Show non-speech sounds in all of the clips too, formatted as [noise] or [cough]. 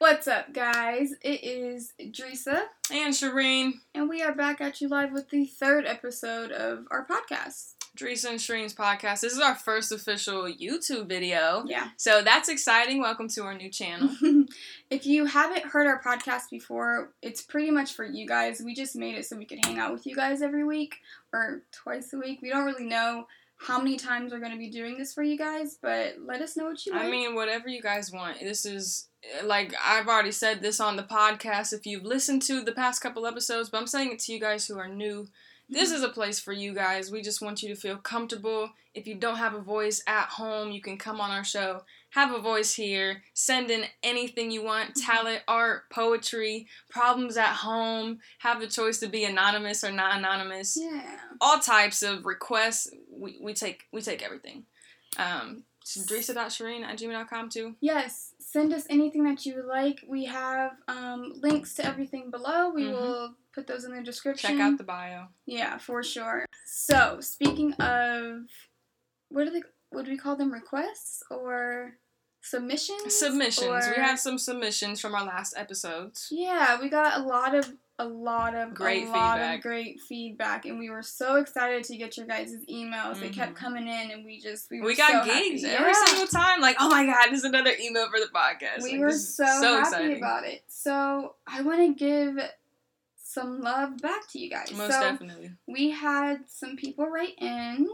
What's up, guys? It is Drisa, And Shireen, and we are back at you live with the third episode of our podcast. Drisa and Shireen's podcast. This is our first official YouTube video. Yeah. So that's exciting. Welcome to our new channel. [laughs] if you haven't heard our podcast before, it's pretty much for you guys. We just made it so we could hang out with you guys every week or twice a week. We don't really know how many times we're going to be doing this for you guys, but let us know what you like. I mean, whatever you guys want. This is, eh, like, I've already said this on the podcast if you've listened to the past couple episodes, but I'm saying it to you guys who are new. This mm-hmm. is a place for you guys. We just want you to feel comfortable. If you don't have a voice at home, you can come on our show. Have a voice here. Send in anything you want talent, art, poetry, problems at home. Have the choice to be anonymous or not anonymous. yeah. All types of requests. We, we take we take everything. Um, Drisa.Shireen at gmail.com too. Yes, send us anything that you would like. We have um, links to everything below. We Mhm. will put those in the description. Check out the bio. Yeah, for sure. So, speaking of what do they what do we call them requests or submissions? Submissions. Or- We have some submissions from our last episodes. Yeah, we got a lot of a lot of Great lot feedback. of great feedback and we were so excited to get your guys' emails. They kept Mhm. coming in and we just we were We got so gigs every single time. Like, oh my god, there's another email for the podcast. We Like, were is so, happy exciting. about it. So I want to give some love back to you guys. Most so definitely. we had some people write in,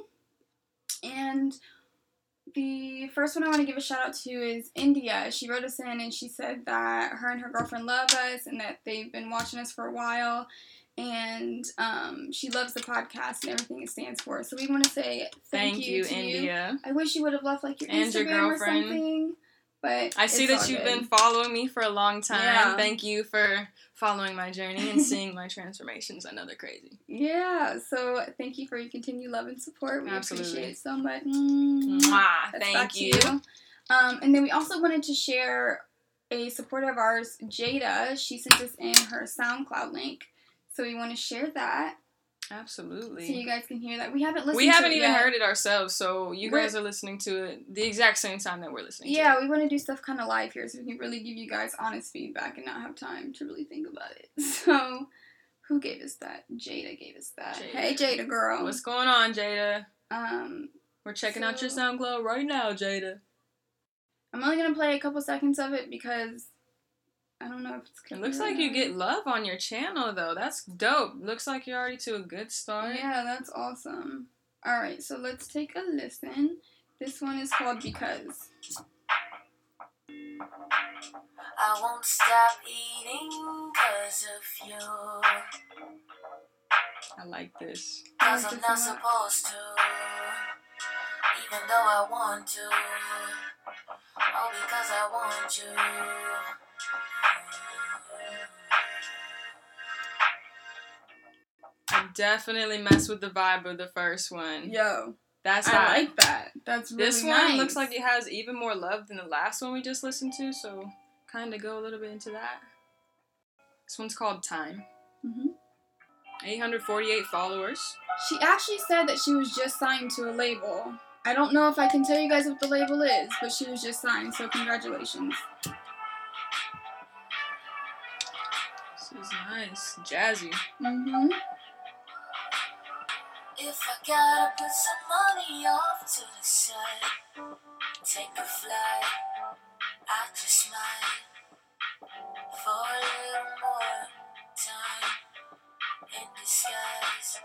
and the first one I want to give a shout out to is India. She wrote us in and she said that her and her girlfriend love us and that they've been watching us for a while. And um, she loves the podcast and everything it stands for. So we want to say thank, Thank, you, to you. India. I wish you would have left like your And your Instagram or something. But I see that you've good. been following me for a long time. Yeah. Thank you for following my journey and seeing my transformations. I know they're crazy. Yeah, so thank you for your continued love and support. We Absolutely. appreciate it so much. Mwah. That's Thank to you. Um, and then we also wanted to share a supporter of ours, Jada. She sent us in her SoundCloud link, so we want to share that Absolutely. so you guys can hear that. We haven't listened. we haven't even yet. heard it ourselves, so you We're- guys are listening to it the exact same time that we're listening to Yeah, we want to do stuff kind of live here, so we can really give you guys honest feedback and not have time to really think about it. [laughs] So, who gave us that? Jada gave us that. Jada. Hey, Jada girl. What's going on, Jada? um, We're checking out your So- SoundCloud right now, Jada. I'm only gonna play a couple seconds of it because I don't know if it's. It looks like you get love on your channel, though. That's dope. Looks like you're already to a good start. Yeah, that's awesome. All right, so let's take a listen. This one is called Because. I won't stop eating cause of you. I like this. Cause like I'm not supposed to. Even though I want to. Oh, because I want you. Definitely mess with the vibe of the first one. Yo, That's I how like that. That's really This one nice. looks like it has even more love than the last one we just listened to, so kind of go a little bit into that. This one's called Time. Mhm. 848 followers. She actually said that she was just signed to a label. I don't know if I can tell you guys what the label is, but she was just signed, so congratulations. This is nice. Jazzy. Mm-hmm. If I gotta put some money off to the side, take a flight, I just might for a little more time in disguise.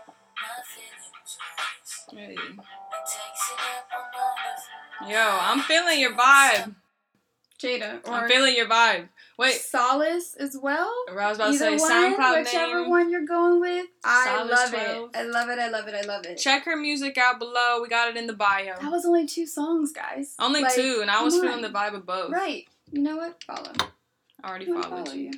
Feelings rise. Hey. It takes it up a. Yo, I'm feeling your vibe. Jada or I'm feeling your vibe. Wait, Solace as well. I was about to Either say one, SoundCloud whichever name. one you're going with. I love 12. it. I love it. I love it. I love it. Check her music out below. We got it in the bio. That was only two songs, guys. Only Like, two, and I was feeling the vibe of both. Right. You know what? Follow. I already I'm followed follow you.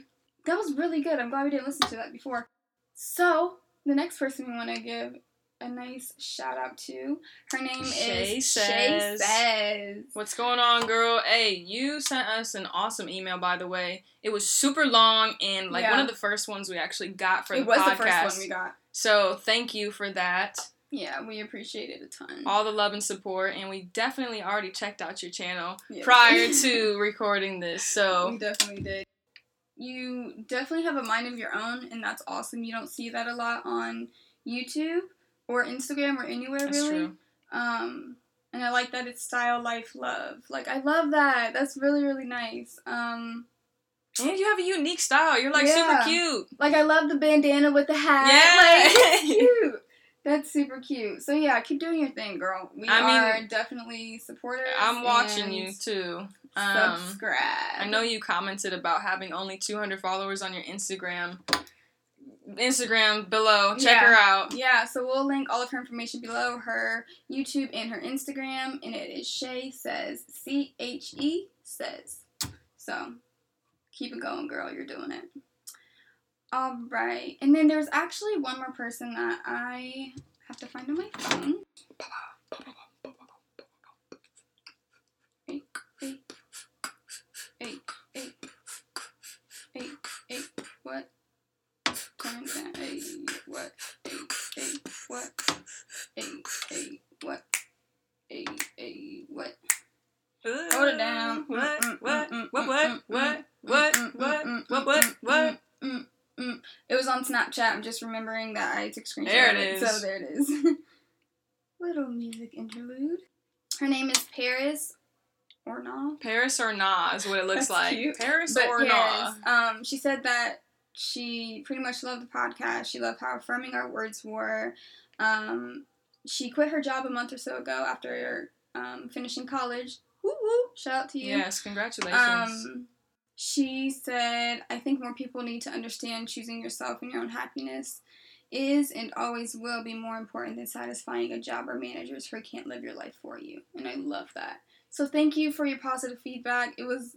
That was really good. I'm glad we didn't listen to that before. So, the next person we want to give a nice shout out to, her name Shay is Shay Says. Says. What's going on, girl? Hey, you sent us an awesome email, by the way. It was super long and like one of the first ones we actually got for It the was the first one we got. So thank you for that. Yeah, we appreciate it a ton. All the love and support, and we definitely already checked out your channel Yeah. prior [laughs] to recording this. So we definitely did. you definitely have a mind of your own, and that's awesome. You don't see that a lot on YouTube or Instagram or anywhere That's really. true. Um, and I like that it's style, life, love. Like I love that. That's really really nice. Um, And you have a unique style. You're like Yeah. super cute. like I love the bandana with the hat. Yeah. like, it's [laughs] cute. That's super cute. So yeah, keep doing your thing, girl. We I mean, are definitely supporters. I'm watching you too. Um, Subscribe. I know you commented about having only 200 followers on your Instagram. Instagram below. Check Yeah. her out. Yeah, so we'll link all of her information below her YouTube and her Instagram, and it is Shay Says C H E Says. So keep it going, girl. You're doing it. All right, and then there's actually one more person that I have to find on my phone. Eight, eight, eight, eight, eight, eight. What? Hold it down. What? Mm, mm, What? mm, What? mm, What? mm, What? mm, What? mm, What? mm, What? mm, What? mm, mm, mm, mm. It was on Snapchat. I'm just remembering that I took a screenshot. There it So there it is. Little music interlude. Her name is Paris or. Paris or nah is what it looks That's like. cute. Paris But or Paris, um, she said that she pretty much loved the podcast. She loved how affirming our words were. Um, she quit her job a month or so ago after um, finishing college. Woo woo! Shout out to you. Yes, congratulations. Um, she said, I think more people need to understand choosing yourself and your own happiness is and always will be more important than satisfying a job or managers who can't live your life for you. And I love that. So thank you for your positive feedback. It was,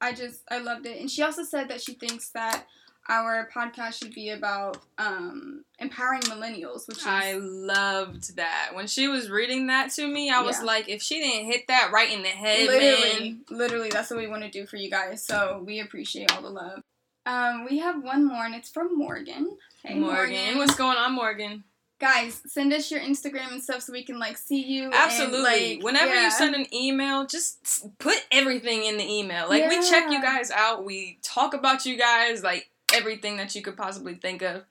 I just, I loved it. And she also said that she thinks that our podcast should be about um, empowering millennials, which is I loved that. When she was reading that to me, I was Yeah. like, if she didn't hit that right in the head, literally, man. literally, that's what we want to do for you guys. So we appreciate all the love. Um, we have one more, and it's from Morgan. Hey, Morgan. What's going on, Morgan? Guys, send us your Instagram and stuff so we can like see you. and, Absolutely. like, Whenever yeah. you send an email, just s- put everything in the email. Like we check you Yeah. guys out. We talk about you guys, like everything that you could possibly think of.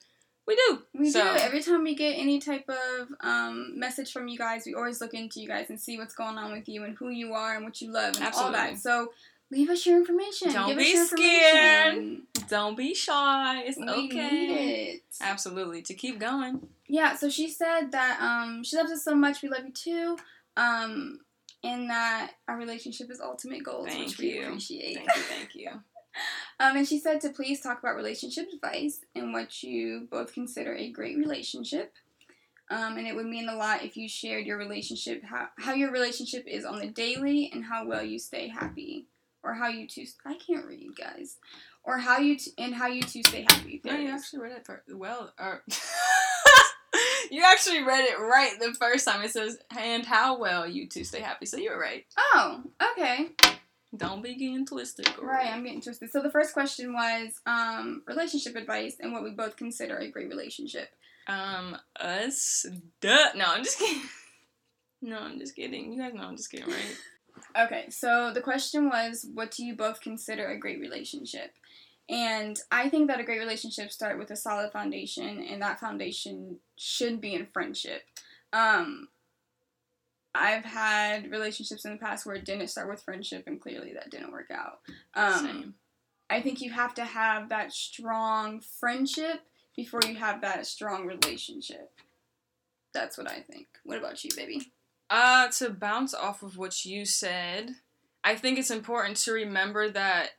We do. we so, do every time we get any type of um, message from you guys. We always look into you guys and see what's going on with you and who you are and what you love and all that. So leave us your information. Don't Give be us your scared. Don't be shy. It's We okay. need it. Absolutely. To keep going. yeah, so she said that um, she loves us so much. We love you too. Um, and that our relationship is ultimate goals, Thank which we appreciate. Thank you. Thank you. [laughs] [laughs] Um, and she said to please talk about relationship advice and what you both consider a great relationship. Um, and it would mean a lot if you shared your relationship, how, how your relationship is on the daily, and how well you stay happy, or how you two. I can't read, guys. Or how you t- and how you two stay happy. Yeah, There you actually read it per- well. Or [laughs] you actually read it right the first time. It says, "And how well you two stay happy." So you were right. Oh, okay. Don't be getting twisted. girl. Right, I'm getting twisted. So the first question was um, relationship advice and what we both consider a great relationship. Um, us. Duh. No, I'm just kidding. [laughs] No, I'm just kidding. You guys know I'm just kidding, right? [laughs] Okay, so the question was, what do you both consider a great relationship? And I think that a great relationship start with a solid foundation, and that foundation should be in friendship. Um, I've had relationships in the past where it didn't start with friendship, and clearly that didn't work out. Um, Same. I think you have to have that strong friendship before you have that strong relationship. That's what I think. What about you, baby? Uh, to bounce off of what you said, I think it's important to remember that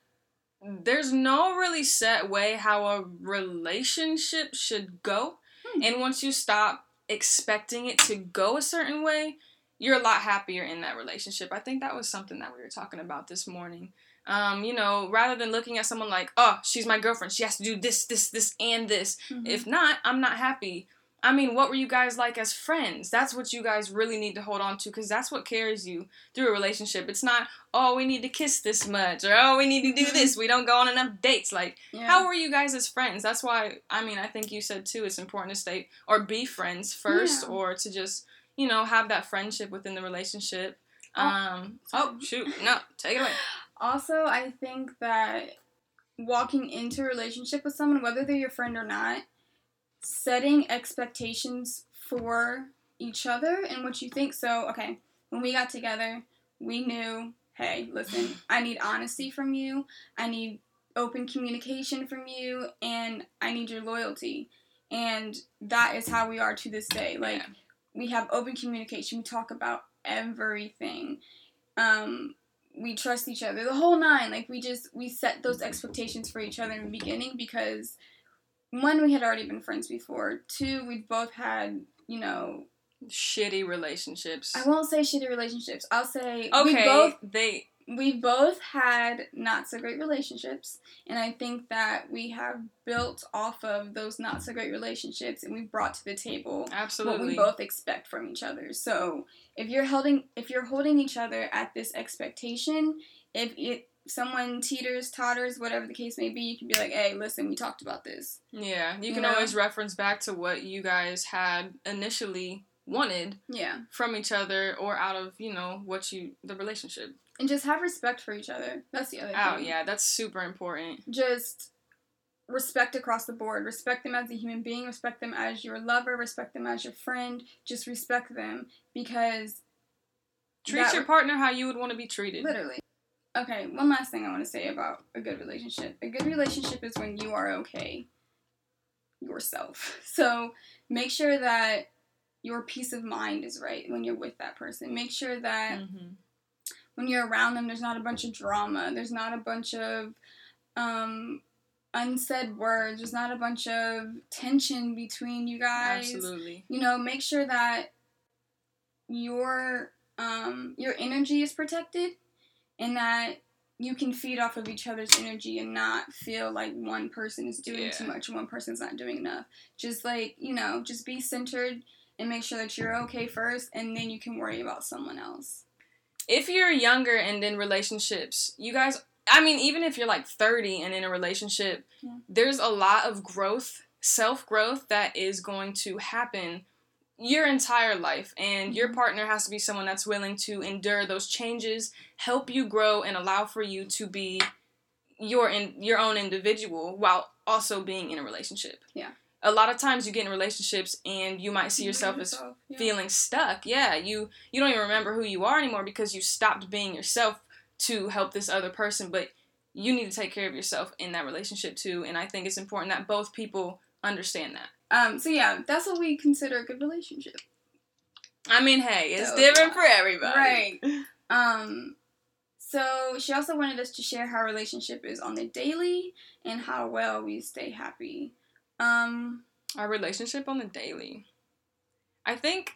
there's no really set way how a relationship should go. Hmm. And once you stop expecting it to go a certain way, you're a lot happier in that relationship. I think that was something that we were talking about this morning. Um, you know, rather than looking at someone like, oh, she's my girlfriend, she has to do this, this, this, and this. Mhm. If not, I'm not happy. I mean, what were you guys like as friends? That's what you guys really need to hold on to because that's what carries you through a relationship. It's not, oh, we need to kiss this much or oh, we need to do this. We don't go on enough dates. Like, yeah. how were you guys as friends? That's why, I mean, I think you said too, it's important to stay or be friends first Yeah. or to just, you know, have that friendship within the relationship. Oh, Um, oh, shoot. No, take it away. Also, I think that walking into a relationship with someone, whether they're your friend or not, setting expectations for each other and what you think. So, okay, when we got together, we knew, hey, listen, [sighs] I need honesty from you. I need open communication from you and I need your loyalty. And that is how we are to this day. Like Yeah. We have open communication. We talk about everything. Um we trust each other. The whole nine. Like we just we set those expectations for each other in the beginning because one we had already been friends before. Two we both had, you know, Shitty relationships. I won't say shitty relationships. I'll say we Okay, both they we both had not so great relationships and i think that we have built off of those not so great relationships and we've brought to the table what we both expect from each other so if you're holding if you're holding each other at this expectation if it someone teeters totters whatever the case may be you can be like hey listen we talked about this Yeah, you You can know? always reference back to what you guys had initially wanted yeah from each other or out of, you know, what you the relationship. And just have respect for each other that's the other Oh, thing Oh, yeah, that's super important. just respect across the board. Respect them as a human being, respect them as your lover, respect them as your friend. Just respect them because Treat your partner how you would want to be treated. literally. Okay, one last thing I want to say about a good relationship. A good relationship is when you are okay yourself. [laughs] So make sure that your peace of mind is right when you're with that person. Make sure that hmm when you're around them, there's not a bunch of drama. There's not a bunch of um, unsaid words. There's not a bunch of tension between you guys. Absolutely. You know, make sure that your um, your energy is protected, and that you can feed off of each other's energy and not feel like one person is doing too much and one person's not doing enough. Just like you know, just be centered and make sure that you're okay first, and then you can worry about someone else. If you're younger and in relationships, you guys, I mean, even if you're like 30 and in a relationship, Yeah. there's a lot of growth, self growth that is going to happen your entire life. And your Mhm. partner has to be someone that's willing to endure those changes, help you grow, and allow for you to be your in, your own individual while also being in a relationship. Yeah. A lot of times you get in relationships and you might see yourself as yeah. feeling stuck. Yeah, you you don't even remember who you are anymore because you stopped being yourself to help this other person, but you need to take care of yourself in that relationship too, and I think it's important that both people understand that. Um, so yeah, that's what we consider a good relationship. I mean, hey, it's was different for everybody. Right. Um, so she also wanted us to share how our relationship is on the daily and how well we stay happy. Um, Our relationship on the daily. I think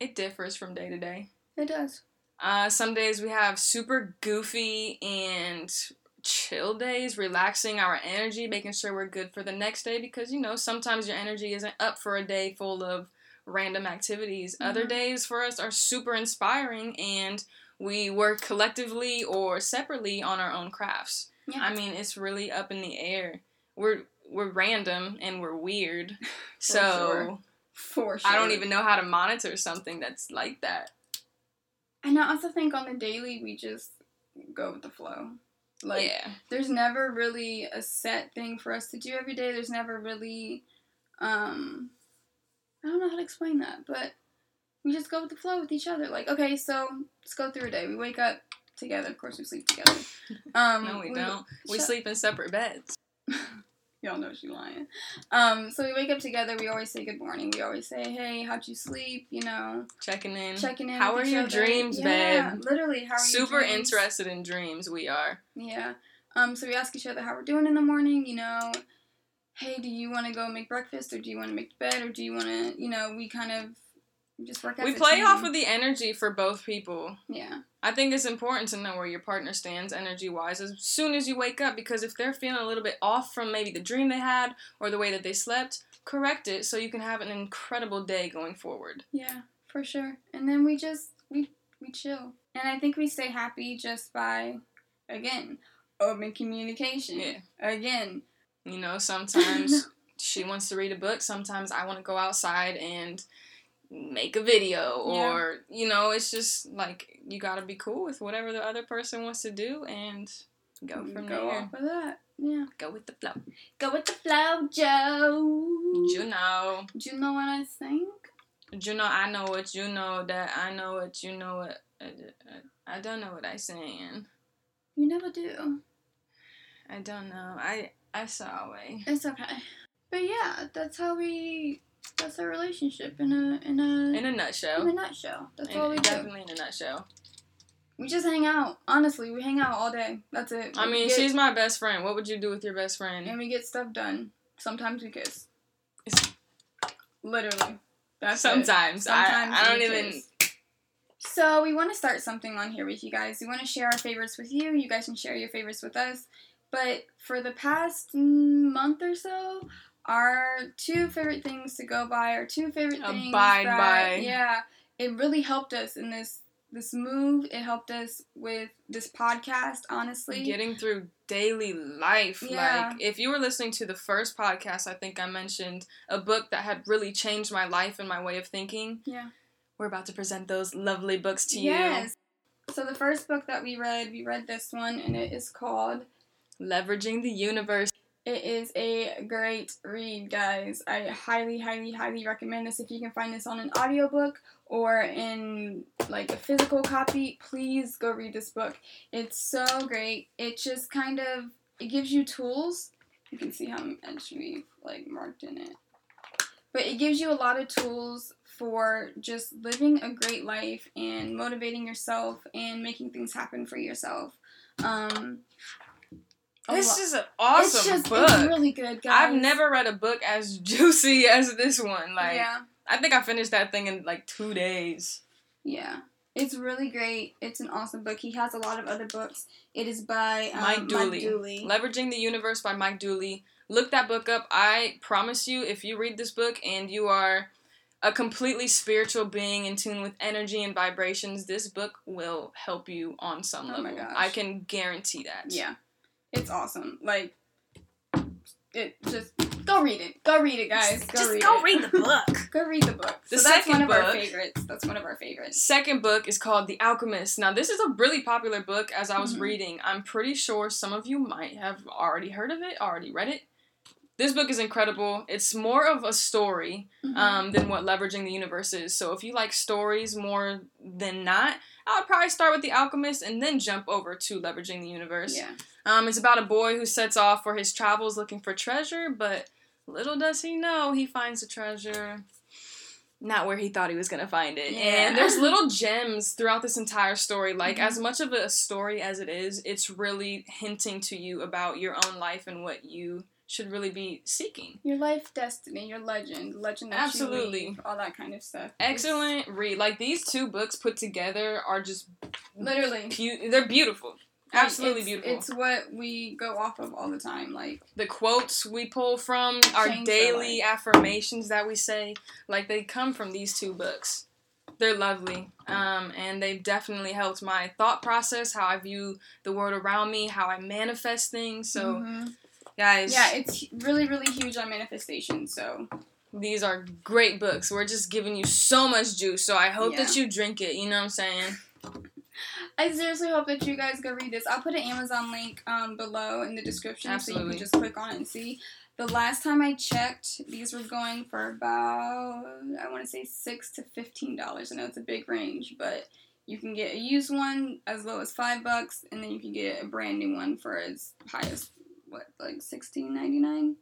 it differs from day to day. it does. Uh, some days we have super goofy and chill days, relaxing our energy, making sure we're good for the next day because, you know, sometimes your energy isn't up for a day full of random activities. Other Mhm. days for us are super inspiring and we work collectively or separately on our own crafts. Yeah. I mean, it's really up in the air. We're we're random and we're weird. [laughs] so sure. For sure. I don't even know how to monitor something that's like that. And I also think on the daily we just go with the flow. Like yeah. there's never really a set thing for us to do every day. There's never really um I don't know how to explain that, but we just go with the flow with each other. Like, okay, so let's go through a day. We wake up together, of course we sleep together. [laughs] Um No, we don't. We shut- sleep in separate beds. [laughs] Y'all know she lying. Um, so we wake up together, we always say good morning. We always say, Hey, how'd you sleep? You know, Checking in. checking in. How are your other. dreams, yeah, babe? Literally, how are Super dreams? interested in dreams, we are. Yeah. Um, so we ask each other how we're doing in the morning, you know, hey, do you want to go make breakfast or do you want to make bed or do you want to, you know, we kind of just work We play team. off of the energy for both people. Yeah. I think it's important to know where your partner stands energy wise as soon as you wake up because if they're feeling a little bit off from maybe the dream they had or the way that they slept, correct it so you can have an incredible day going forward. Yeah, for sure. And then we just we we chill. And I think we stay happy just by again, open communication. Yeah. Again. You know, [laughs] sometimes she wants to read a book, sometimes I want to go outside and make a video Yeah. or you know, it's just like you got to be cool with whatever the other person wants to do and Go mm, from go there. of that. Yeah. Go with the flow. Go with the flow, Joe. You know. Do you know what I think? You know, I know what you know. That I know what you know. What I, I, I don't know what I saying. You never do. I don't know. I I saw a way. It's okay. But yeah, that's how we. That's our relationship in a in a In a nutshell. in a nutshell. That's In- all we do. definitely in a nutshell. We just hang out. Honestly, we hang out all day. That's it. I We mean, get- she's my best friend. What would you do with your best friend? and we get stuff done. Sometimes we kiss. It's- Literally. That's it. Sometimes. Sometimes I, I don't we even. kiss. So we want to start something on here with you guys. We want to share our favorites with you. You guys can share your favorites with us. But for the past month or so, our two favorite things to go by, our two favorite things Abide that, by. yeah, it really helped us in this this move. It helped us with this podcast. Honestly, Getting through daily life. Yeah. Like, if you were listening to the first podcast, I think I mentioned a book that had really changed my life and my way of thinking. yeah. We're about to present those lovely books to you. Yes. So the first book that we read, we read this one, and it is called Leveraging the Universe. It is a great read, guys. I highly, highly, highly recommend this. If you can find this on an audiobook or in like a physical copy, please go read this book. It's so great. It just kind of it gives you tools. You can see how much we like marked in it. But it gives you a lot of tools for just living a great life and motivating yourself and making things happen for yourself. Um, This lo- is an awesome it's just book. it's really good, guys. I've never read a book as [laughs] juicy as this one. Like, yeah, I think I finished that thing in like two days. yeah. It's really great. It's an awesome book. He has a lot of other books. It is by um, Mike Dooley. Dooley. Leveraging the Universe by Mike Dooley. Look that book up. I promise you, if you read this book and you are a completely spiritual being in tune with energy and vibrations, this book will help you on some Oh my level. gosh. I can guarantee that. Yeah, it's awesome. Like, it just go read it. Go read it, guys. Go read it. read the [laughs] book. Go read the book. The so that's one of our favorites. That's one of our favorites. Second book is called The Alchemist. Now, this is a really popular book as I was Mhm. reading. I'm pretty sure some of you might have already heard of it, already read it. This book is incredible. It's more of a story Mhm. um, than what Leveraging the Universe is. So, if you like stories more than not, I would probably start with The Alchemist and then jump over to Leveraging the Universe. yeah. Um, it's about a boy who sets off for his travels looking for treasure, but little does he know he finds the treasure not where he thought he was gonna find it. Yeah. And there's [laughs] little gems throughout this entire story. Like Mhm. as much of a story as it is, it's really hinting to you about your own life and what you should really be seeking. Your life destiny, your legend, legend that Absolutely. you leave, all that kind of stuff. Excellent read. Like these two books put together are just literally. pu- they're beautiful. Absolutely it's- beautiful. It's what we go off of all the time. Like, the quotes we pull from our daily affirmations that we say like they come from these two books they're lovely um, and they've definitely helped my thought process how i view the world around me how i manifest things so mhm. guys yeah, it's really, really huge on manifestation. So, these are great books we're just giving you so much juice so i hope that you drink it you know what i'm saying I seriously hope that you guys go read this. I'll put an Amazon link um, below in the description so you can just click on it and see. The last time I checked, these were going for about I want to say six to fifteen dollars. I know it's a big range, but you can get a used one as low as five bucks, and then you can get a brand new one for as high as what like sixteen ninety nine.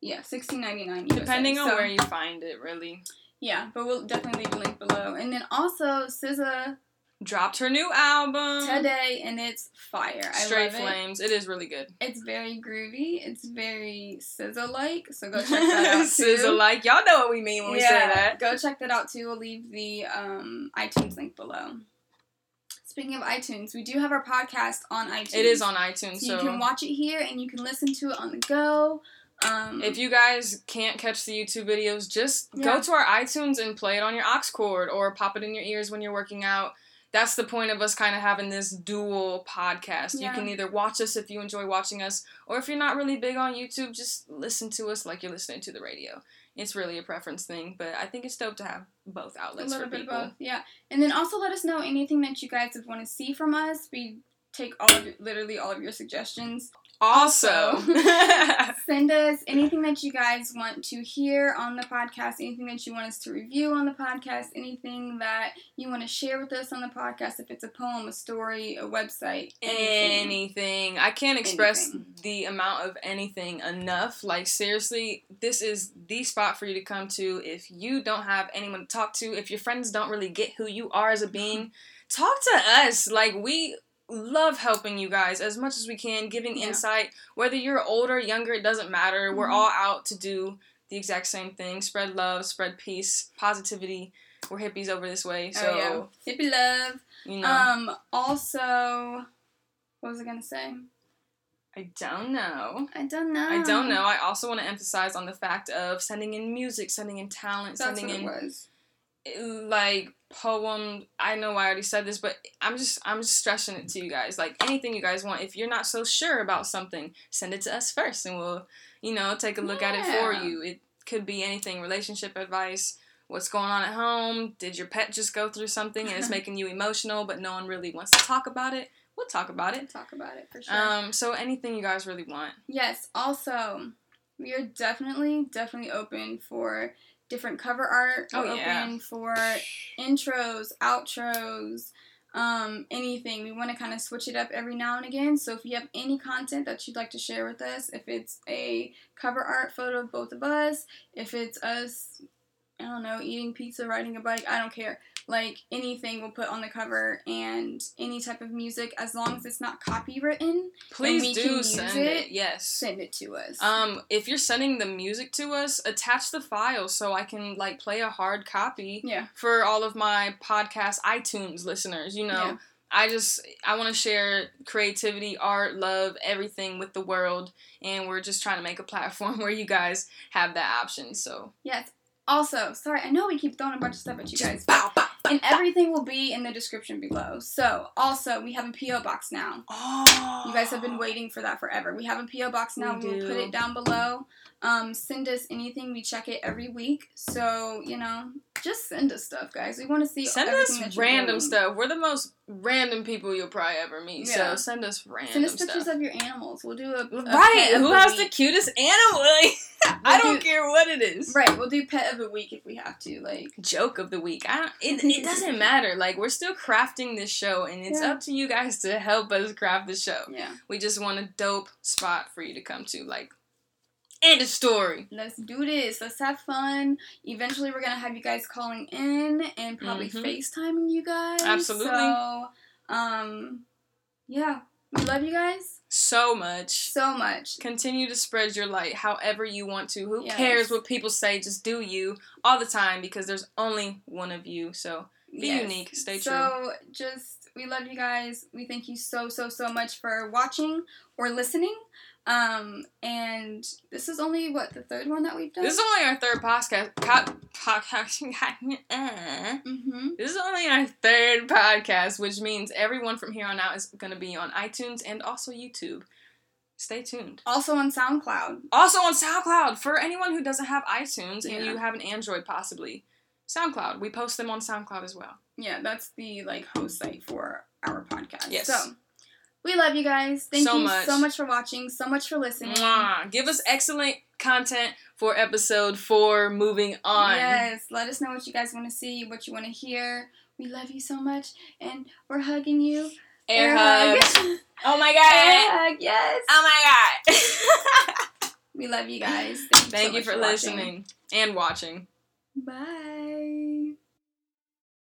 Yeah, sixteen ninety nine. depending on where you find it really Yeah, but we'll definitely leave a link below. And then also SZA dropped her new album today, and it's fire. I straight love it. flames it is really good It's very groovy. It's very SZA like. So go [laughs] check that out. Sizzle like y'all know what we mean when we say that Go check that out too. We'll leave the um, iTunes link below. Speaking of iTunes, we do have our podcast on iTunes. It is on iTunes, So, so, you can watch it here and you can listen to it on the go. Um, if you guys can't catch the YouTube videos, just Yeah. go to our iTunes and play it on your aux cord or pop it in your ears when you're working out. That's the point of us kind of having this dual podcast. Yeah. You can either watch us if you enjoy watching us, or if you're not really big on YouTube, just listen to us like you're listening to the radio. It's really a preference thing, but I think it's dope to have both a outlets little for bit both, yeah. And then also let us know anything that you guys would want to see from us. We take all of your, literally all of your suggestions. Also, [laughs] Send us anything that you guys want to hear on the podcast, anything that you want us to review on the podcast, anything that you want to share with us on the podcast. If it's a poem, a story, a website, anything. anything. I can't express Anything. the amount of anything enough. Like seriously, this is the spot for you to come to if you don't have anyone to talk to. If your friends don't really get who you are as a being, [laughs] talk to us. Like we love helping you guys as much as we can, giving Yeah. insight. Whether you're older, younger, it doesn't matter. We're Mhm. all out to do the exact same thing: spread love, spread peace, positivity. We're hippies over this way, so oh yeah, hippie love. you know. Um. Also, what was I gonna say? I don't know. I don't know. I don't know. I also want to emphasize on the fact of sending in music, sending in talent, That's sending what it in was. like poem. I know I already said this, but I'm just I'm just stressing it to you guys. Like anything you guys want. If you're not so sure about something, send it to us first, and we'll you know take a look at it for you. It could be anything: relationship advice. What's going on at home? Did your pet just go through something and it's [laughs] making you emotional, but no one really wants to talk about it? We'll talk about it. talk about it for sure. Um, so anything you guys really want. Yes, also, we are definitely, definitely open for different cover art. Oh, We're yeah. open for intros, outros, um, anything. We want to kind of switch it up every now and again. So if you have any content that you'd like to share with us, if it's a cover art photo of both of us, if it's us, I don't know, eating pizza, riding a bike, I don't care. Like anything we'll put on the cover and any type of music as long as it's not copywritten, Please do send it, it. Yes. send it to us. Um, if you're sending the music to us, attach the file so I can like play a hard copy yeah. for all of my podcast iTunes listeners. You know, Yeah. I just I want to share creativity, art, love, everything with the world, and we're just trying to make a [laughs] platform where you guys have that option. So, Yes. Also, sorry, I know we keep throwing a bunch of stuff at you guys, bow, bow. And everything will be in the description below. So, also, we have a PO box now. Oh, You guys have been waiting for that forever. We have a PO box now. We We will put it down below. Um, send us anything. We check it every week. So you know, just send us stuff, guys. We want to see. Send us random doing. stuff. We're the most random people you'll probably ever meet. Yeah. So send us random Send us pictures stuff. of your animals. We'll do a, a right? Who has the cutest animal? [laughs] I We'll don't do- care what it is. Right, we'll do pet of the week if we have to. Like, Joke of the week. I don't. It, it doesn't matter. Like we're still crafting this show, and it's Yeah. up to you guys to help us craft the show. yeah, We just want a dope spot for you to come to. Like, end of story. let's do this. Let's have fun. Eventually, we're gonna have you guys calling in and probably Mhm. FaceTiming you guys. Absolutely. So, um, yeah, we love you guys So much. so much. Continue to spread your light however you want to. Who Yes. cares what people say? Just do you all the time because there's only one of you. So Be unique. Stay true. So just we love you guys. We thank you so so so much for watching or listening. Um, and this is only what the third one that we've done. this is only our third podcast. Co- podcast. [laughs] mm-hmm. This is only our third podcast, which means everyone from here on out is going to be on iTunes and also YouTube. Stay tuned. Also on SoundCloud. Also on SoundCloud for anyone who doesn't have iTunes and you have an Android possibly. SoundCloud. We post them on SoundCloud as well. Yeah, that's the like host site for our podcast. Yes. So we love you guys. Thank So you much. so much for watching. So much for listening. Mwah. Give us excellent content for episode four. Moving on. Yes. Let us know what you guys want to see, what you want to hear. We love you so much, and we're hugging you. Air, hug. [laughs] Oh my god. Air hug. Yes. Oh my god. [laughs] [laughs] We love you guys. Thank you, so you much for watching. listening and watching. Bye.